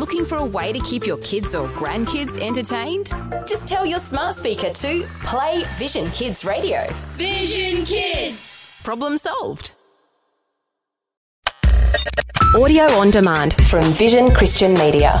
Looking for a way to keep your kids or grandkids entertained? Just tell your smart speaker to play Vision Kids Radio. Vision Kids. Problem solved. Audio on demand from Vision Christian Media.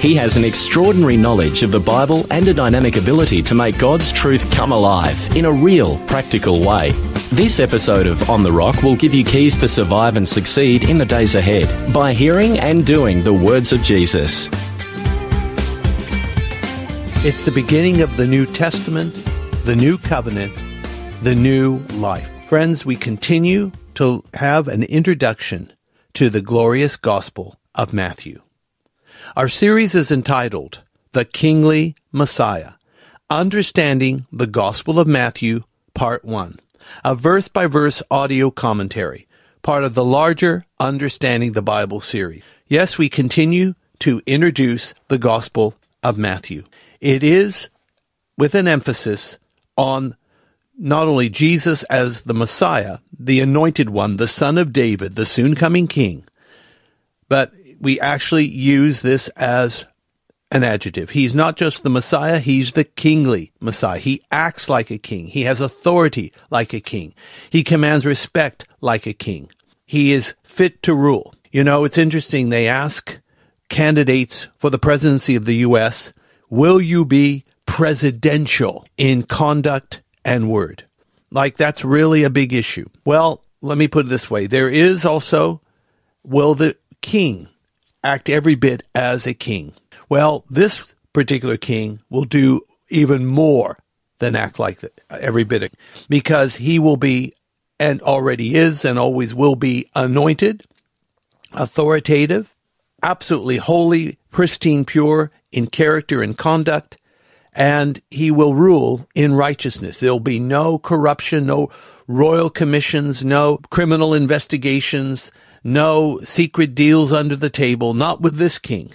He has an extraordinary knowledge of the Bible and a dynamic ability to make God's truth come alive in a real, practical way. This episode of On the Rock will give you keys to survive and succeed in the days ahead by hearing and doing the words of Jesus. It's the beginning of the New Testament, the New Covenant, the new life. Friends, we continue to have an introduction to the glorious gospel of Matthew. Our series is entitled The Kingly Messiah Understanding the Gospel of Matthew, Part 1, a verse by verse audio commentary, part of the larger Understanding the Bible series. Yes, we continue to introduce the Gospel of Matthew. It is with an emphasis on not only Jesus as the Messiah, the anointed one, the son of David, the soon coming king, but we actually use this as an adjective. He's not just the Messiah, he's the kingly Messiah. He acts like a king. He has authority like a king. He commands respect like a king. He is fit to rule. You know, it's interesting. They ask candidates for the presidency of the U.S., will you be presidential in conduct and word? Like that's really a big issue. Well, let me put it this way. There is also, will the king act every bit as a king. Well, this particular king will do even more than act like every bit because he will be and already is and always will be anointed, authoritative, absolutely holy, pristine, pure in character and conduct, and he will rule in righteousness. There'll be no corruption, no royal commissions, no criminal investigations, no secret deals under the table, not with this king.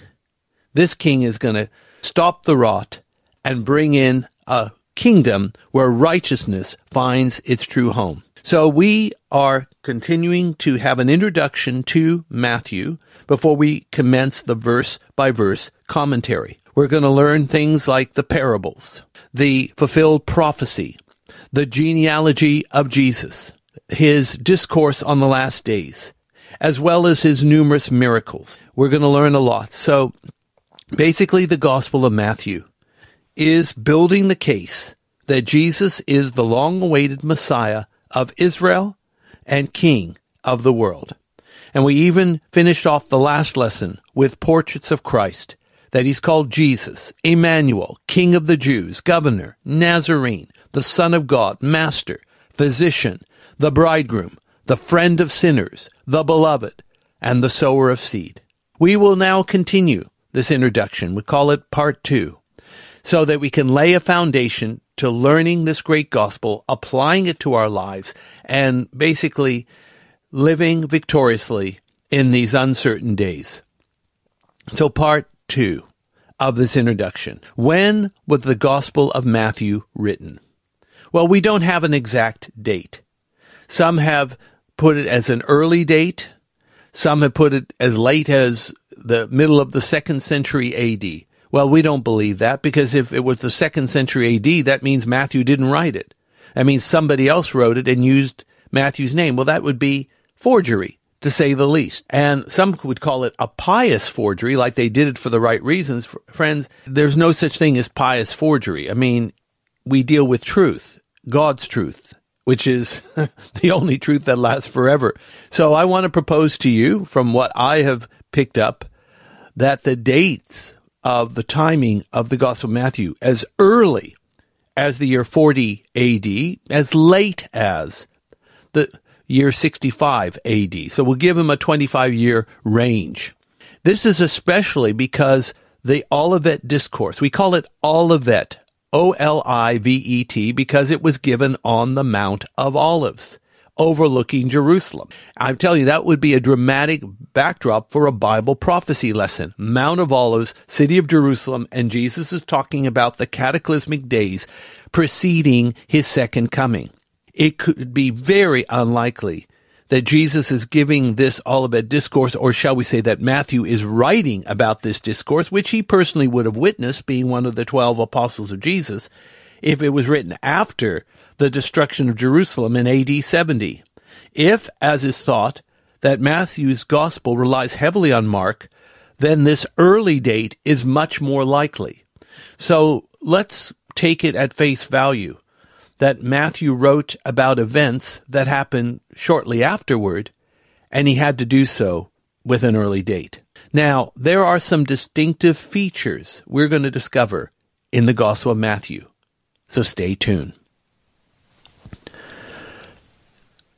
This king is going to stop the rot and bring in a kingdom where righteousness finds its true home. So we are continuing to have an introduction to Matthew before we commence the verse by verse commentary. We're going to learn things like the parables, the fulfilled prophecy, the genealogy of Jesus, his discourse on the last days, as well as his numerous miracles. We're going to learn a lot. So basically, the Gospel of Matthew is building the case that Jesus is the long awaited Messiah of Israel and King of the world. And we even finished off the last lesson with portraits of Christ, that he's called Jesus, Emmanuel, King of the Jews, Governor, Nazarene, the Son of God, Master, Physician, the Bridegroom, the friend of sinners, the beloved, and the sower of seed. We will now continue this introduction. We call it part two, so that we can lay a foundation to learning this great gospel, applying it to our lives, and basically living victoriously in these uncertain days. So part two of this introduction. When was the Gospel of Matthew written? Well, we don't have an exact date. Some have put it as an early date. Some have put it as late as the middle of the second century AD. Well, we don't believe that because if it was the second century AD, that means Matthew didn't write it. That means somebody else wrote it and used Matthew's name. Well, that would be forgery, to say the least. And some would call it a pious forgery, like they did it for the right reasons. Friends, there's no such thing as pious forgery. I mean, we deal with truth, God's truth which is the only truth that lasts forever. So I want to propose to you, from what I have picked up, that the dates of the timing of the Gospel of Matthew, as early as the year 40 AD, as late as the year 65 AD. So we'll give him a 25 year range. This is especially because the Olivet Discourse, we call it Olivet O L I V E T because it was given on the Mount of Olives. overlooking Jerusalem. I'm telling you, that would be a dramatic backdrop for a Bible prophecy lesson. Mount of Olives, city of Jerusalem, and Jesus is talking about the cataclysmic days preceding his second coming. It could be very unlikely that Jesus is giving this Olivet discourse, or shall we say that Matthew is writing about this discourse, which he personally would have witnessed, being one of the twelve apostles of Jesus, if it was written after the destruction of Jerusalem in AD 70. If, as is thought, that Matthew's gospel relies heavily on Mark, then this early date is much more likely. So let's take it at face value that Matthew wrote about events that happened shortly afterward, and he had to do so with an early date. Now, there are some distinctive features we're going to discover in the Gospel of Matthew, so stay tuned.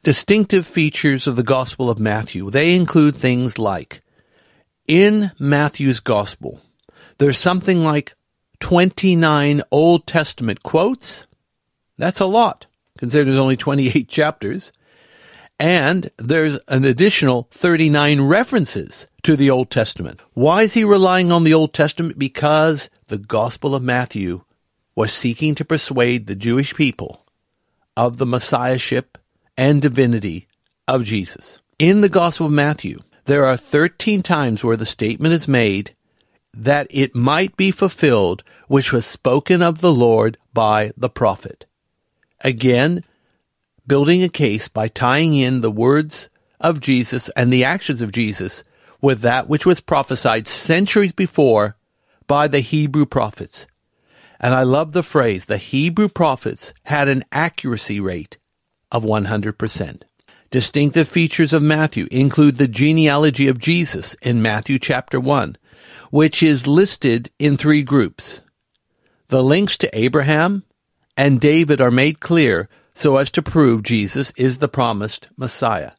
Distinctive features of the Gospel of Matthew. They include things like in Matthew's Gospel, there's something like 29 Old Testament quotes that's a lot, considering there's only 28 chapters. And there's an additional 39 references to the Old Testament. Why is he relying on the Old Testament? Because the Gospel of Matthew was seeking to persuade the Jewish people of the Messiahship and divinity of Jesus. In the Gospel of Matthew, there are 13 times where the statement is made that it might be fulfilled which was spoken of the Lord by the prophet. Again, building a case by tying in the words of Jesus and the actions of Jesus with that which was prophesied centuries before by the Hebrew prophets. And I love the phrase, the Hebrew prophets had an accuracy rate of 100%. Distinctive features of Matthew include the genealogy of Jesus in Matthew chapter 1, which is listed in three groups. The links to Abraham, and David are made clear so as to prove Jesus is the promised Messiah.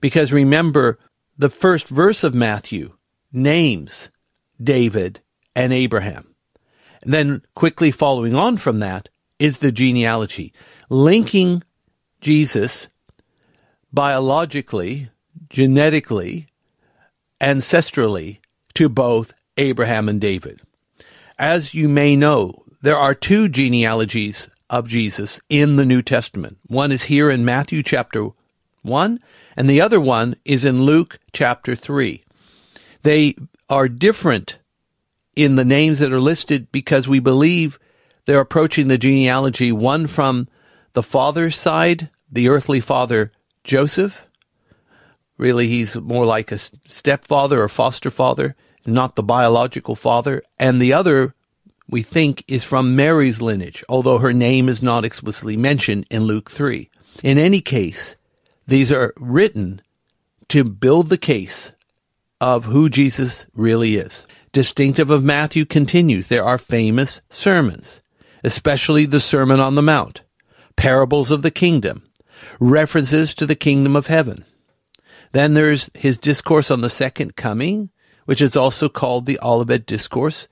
Because remember, the first verse of Matthew names David and Abraham. And then quickly following on from that is the genealogy, linking Jesus biologically, genetically, ancestrally to both Abraham and David. As you may know, there are two genealogies of Jesus in the New Testament. One is here in Matthew chapter 1, and the other one is in Luke chapter 3. They are different in the names that are listed because we believe they're approaching the genealogy, one from the father's side, the earthly father Joseph. Really, he's more like a stepfather or foster father, not the biological father. And the other we think is from Mary's lineage, although her name is not explicitly mentioned in Luke 3. In any case, these are written to build the case of who Jesus really is. Distinctive of Matthew continues, there are famous sermons, especially the Sermon on the Mount, parables of the kingdom, references to the kingdom of heaven. Then there's his discourse on the second coming, which is also called the Olivet Discourse,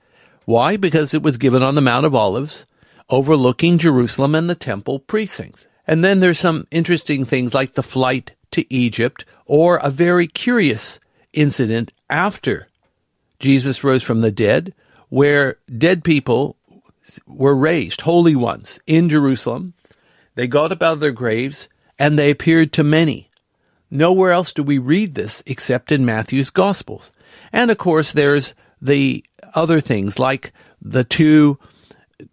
why? Because it was given on the Mount of Olives, overlooking Jerusalem and the temple precincts. And then there's some interesting things like the flight to Egypt or a very curious incident after Jesus rose from the dead where dead people were raised, holy ones, in Jerusalem. They got up out of their graves and they appeared to many. Nowhere else do we read this except in Matthew's Gospels. And of course, there's the other things like the two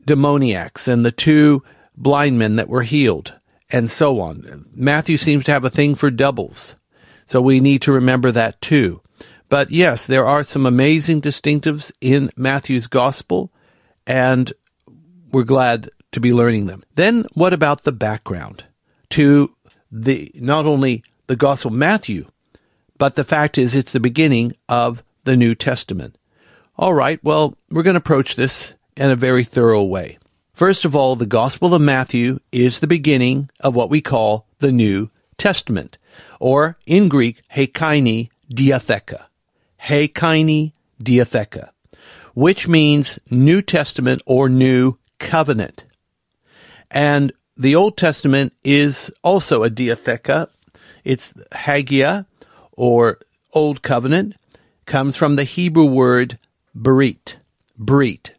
demoniacs and the two blind men that were healed and so on. Matthew seems to have a thing for doubles. So we need to remember that too. But yes, there are some amazing distinctives in Matthew's gospel and we're glad to be learning them. Then what about the background to the, not only the gospel of Matthew, but the fact is it's the beginning of the New Testament. All right, well, we're going to approach this in a very thorough way. First of all, the Gospel of Matthew is the beginning of what we call the New Testament, or in Greek, Hekaini Diatheka. Hekaini Diatheka, which means New Testament or New Covenant. And the Old Testament is also a diatheka, It's Hagia or Old Covenant comes from the Hebrew word berit, brit,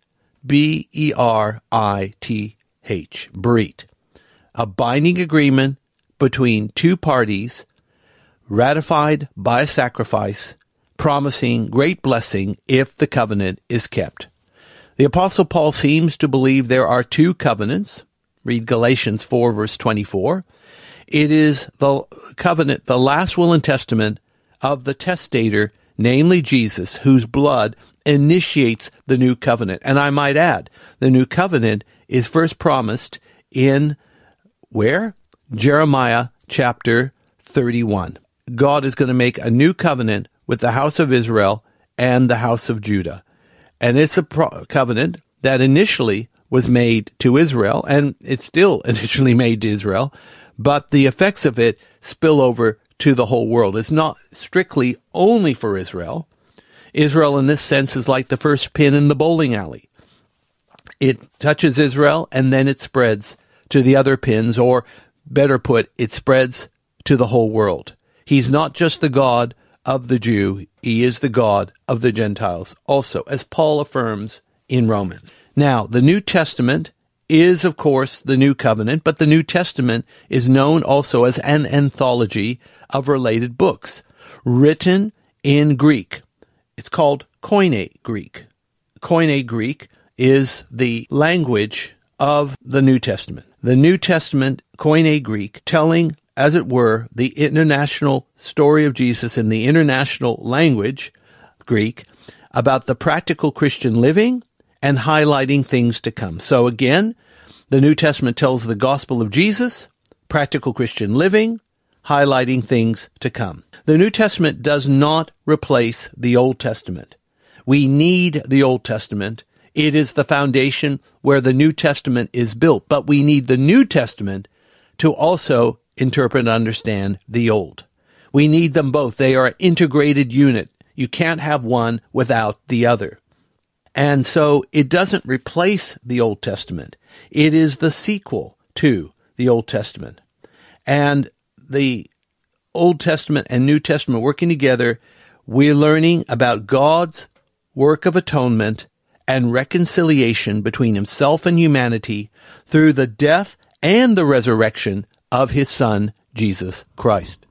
B E R I T H, brit, a binding agreement between two parties ratified by sacrifice promising great blessing if the covenant is kept. The apostle Paul seems to believe there are two covenants. Read Galatians 4 verse 24. It is the covenant, the last will and testament of the testator, namely Jesus, whose blood initiates the new covenant. And I might add, the new covenant is first promised in where? Jeremiah chapter 31. God is going to make a new covenant with the house of Israel and the house of Judah. And it's a pro- covenant that initially was made to Israel, and it's still initially made to Israel, but the effects of it spill over to the whole world. It's not strictly only for Israel. Israel, in this sense, is like the first pin in the bowling alley. It touches Israel and then it spreads to the other pins, or better put, it spreads to the whole world. He's not just the God of the Jew, he is the God of the Gentiles also, as Paul affirms in Romans. Now, the New Testament is, of course, the New Covenant, but the New Testament is known also as an anthology of related books written in Greek. It's called Koine Greek. Koine Greek is the language of the New Testament. The New Testament, Koine Greek, telling, as it were, the international story of Jesus in the international language, Greek, about the practical Christian living and highlighting things to come. So again, the New Testament tells the gospel of Jesus, practical Christian living, highlighting things to come. The New Testament does not replace the Old Testament. We need the Old Testament. It is the foundation where the New Testament is built, but we need the New Testament to also interpret and understand the Old. We need them both. They are an integrated unit. You can't have one without the other. And so it doesn't replace the Old Testament. It is the sequel to the Old Testament. And the Old Testament and New Testament working together, we're learning about God's work of atonement and reconciliation between himself and humanity through the death and the resurrection of his son, Jesus Christ.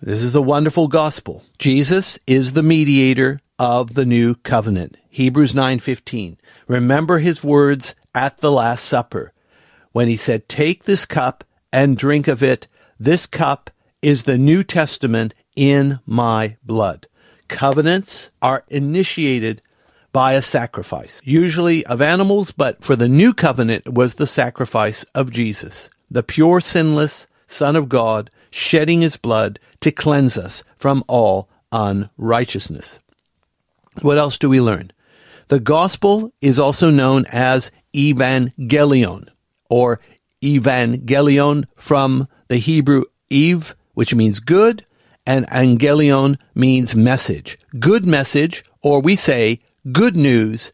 This is a wonderful gospel. Jesus is the mediator of the new covenant. Hebrews 9:15. Remember his words at the last supper when he said, "Take this cup and drink of it. This cup is the New Testament in my blood." Covenants are initiated by a sacrifice, usually of animals, but for the new covenant was the sacrifice of Jesus, the pure sinless Son of God, shedding his blood to cleanse us from all unrighteousness. What else do we learn? The gospel is also known as evangelion or evangelion from the Hebrew eve, which means good, and angelion means message. Good message, or we say good news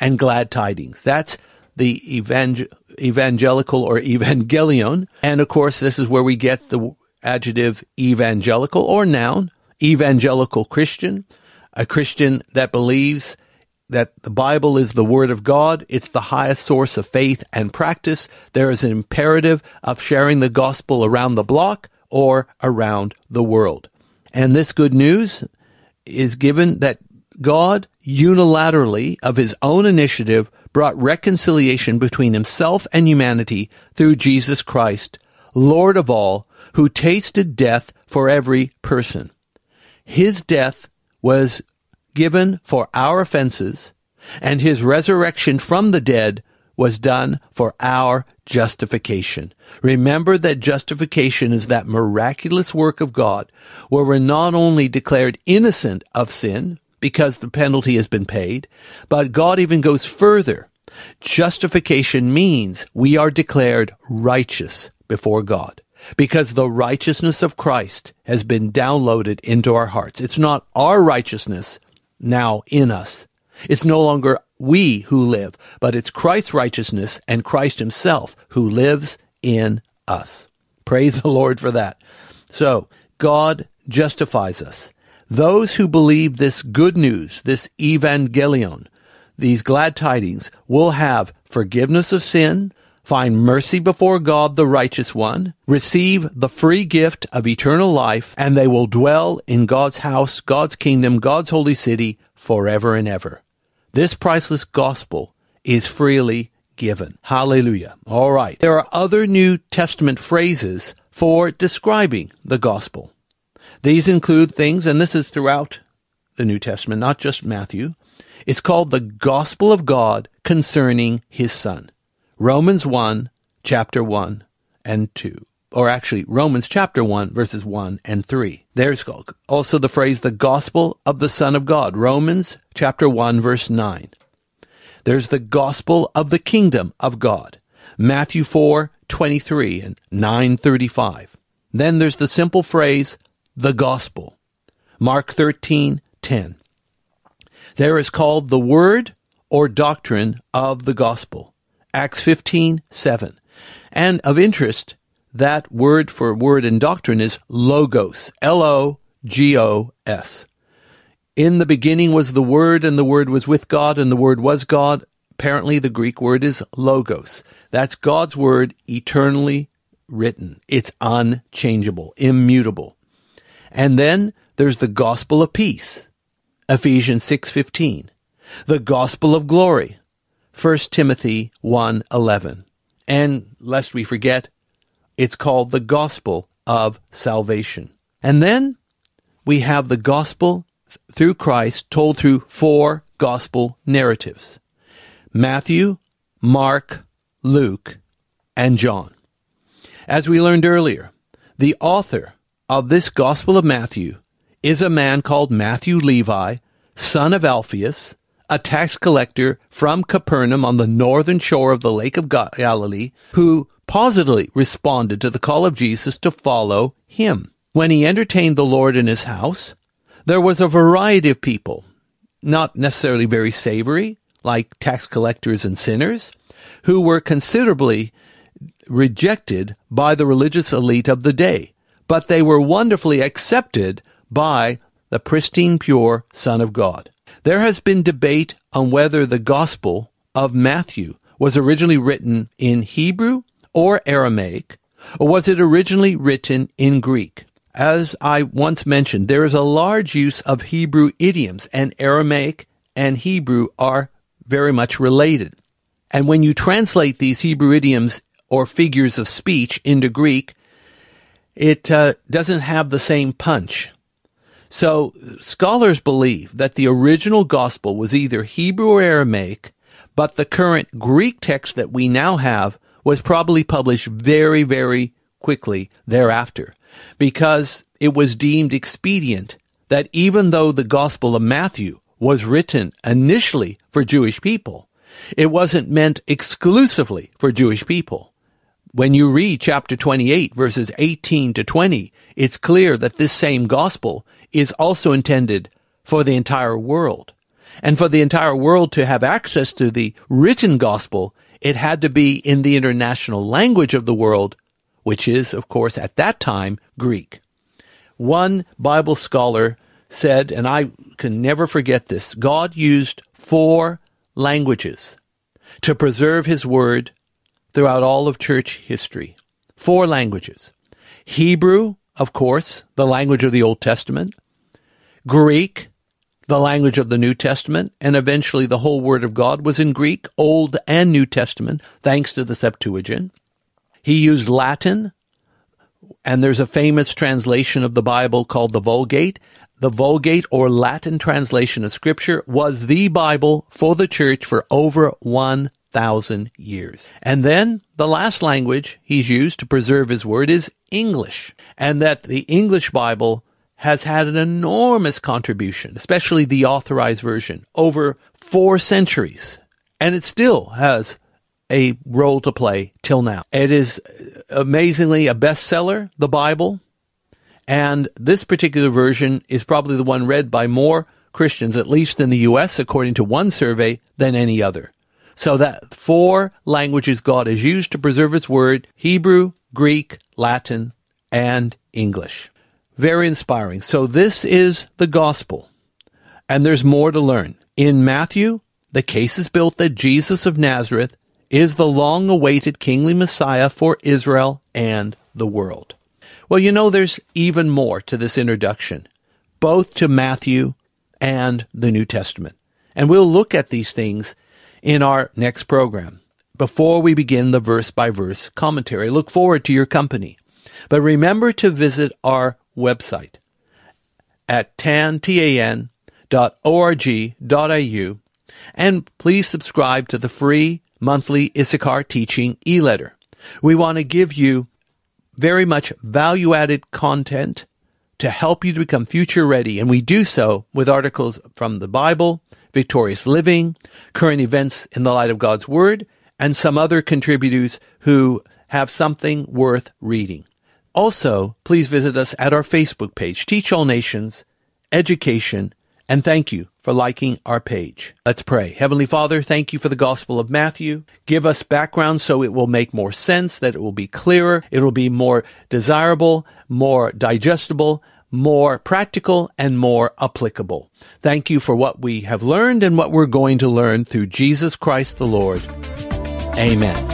and glad tidings. That's the evangel- evangelical or evangelion. And of course, this is where we get the adjective evangelical or noun, evangelical Christian a Christian that believes that the Bible is the Word of God. It's the highest source of faith and practice. There is an imperative of sharing the gospel around the block or around the world. And this good news is given that God unilaterally, of his own initiative, brought reconciliation between himself and humanity through Jesus Christ, Lord of all, who tasted death for every person. His death was given for our offenses, and his resurrection from the dead was done for our justification. Remember that justification is that miraculous work of God where we're not only declared innocent of sin because the penalty has been paid, but God even goes further. Justification means we are declared righteous before God because the righteousness of Christ has been downloaded into our hearts. It's not our righteousness now in us. It's no longer we who live, but it's Christ's righteousness and Christ himself who lives in us. Praise the Lord for that. So, God justifies us. Those who believe this good news, this evangelion, these glad tidings, will have forgiveness of sin, find mercy before God the righteous one, receive the free gift of eternal life, and they will dwell in God's house, God's kingdom, God's holy city forever and ever. This priceless gospel is freely given. Hallelujah. All right. There are other New Testament phrases for describing the gospel. These include things, and this is throughout the New Testament, not just Matthew. It's called the gospel of God concerning his son. Romans 1, chapter 1 and 2. Or actually, Romans chapter 1, verses 1 and 3. There's also the phrase, the gospel of the Son of God. Romans chapter 1, verse 9. There's the gospel of the kingdom of God. Matthew 4, 23 and 935. Then there's the simple phrase, the gospel. Mark 13, 10. There is called the word or doctrine of the gospel. Acts 15, 7. And of interest, that word for word in doctrine is logos, L-O-G-O-S. In the beginning was the Word, and the Word was with God, and the Word was God. Apparently, the Greek word is logos. That's God's Word eternally written. It's unchangeable, immutable. And then there's the gospel of peace, Ephesians 6:15. The gospel of glory, 1 Timothy 1:11. And lest we forget, it's called the gospel of salvation. And then we have the gospel through Christ told through four gospel narratives. Matthew, Mark, Luke, and John. As we learned earlier, the author of this Gospel of Matthew is a man called Matthew Levi, son of Alphaeus, a tax collector from Capernaum on the northern shore of the Lake of Galilee, who positively responded to the call of Jesus to follow him. When he entertained the Lord in his house, there was a variety of people, not necessarily very savory, like tax collectors and sinners, who were considerably rejected by the religious elite of the day, but they were wonderfully accepted by the pristine, pure Son of God. There has been debate on whether the Gospel of Matthew was originally written in Hebrew or Aramaic, or was it originally written in Greek? As I once mentioned, there is a large use of Hebrew idioms, and Aramaic and Hebrew are very much related. And when you translate these Hebrew idioms or figures of speech into Greek, it uh, doesn't have the same punch. So scholars believe that the original gospel was either Hebrew or Aramaic, but the current Greek text that we now have was probably published very, very quickly thereafter because it was deemed expedient that even though the Gospel of Matthew was written initially for Jewish people, it wasn't meant exclusively for Jewish people. When you read chapter 28 verses 18 to 20, it's clear that this same gospel is also intended for the entire world. And for the entire world to have access to the written gospel, it had to be in the international language of the world, which is, of course, at that time, Greek. One Bible scholar said, and I can never forget this, God used four languages to preserve his word throughout all of church history. Four languages. Hebrew, of course, the language of the Old Testament. Greek, the language of the New Testament, and eventually the whole Word of God was in Greek, Old and New Testament, thanks to the Septuagint. He used Latin, and there's a famous translation of the Bible called the Vulgate. The Vulgate or Latin translation of Scripture was the Bible for the church for over 1,000 years. And then the last language he's used to preserve his word is English, and that the English Bible has had an enormous contribution, especially the authorized version, over four centuries. And it still has a role to play till now. It is amazingly a bestseller, the Bible. And this particular version is probably the one read by more Christians, at least in the U.S., according to one survey, than any other. So that four languages God has used to preserve his word Hebrew, Greek, Latin, and English. Very inspiring. So this is the gospel. And there's more to learn. In Matthew, the case is built that Jesus of Nazareth is the long awaited kingly Messiah for Israel and the world. Well, you know, there's even more to this introduction, both to Matthew and the New Testament. And we'll look at these things in our next program. Before we begin the verse by verse commentary, look forward to your company. But remember to visit our website at tan tan tan.org.au and please subscribe to the free monthly Issachar teaching e-letter. We want to give you very much value added content to help you to become future ready. And we do so with articles from the Bible, victorious living, current events in the light of God's word, and some other contributors who have something worth reading. Also, please visit us at our Facebook page, Teach All Nations, Education, and thank you for liking our page. Let's pray. Heavenly Father, thank you for the Gospel of Matthew. Give us background so it will make more sense, that it will be clearer, it will be more desirable, more digestible, more practical, and more applicable. Thank you for what we have learned and what we're going to learn through Jesus Christ the Lord. Amen.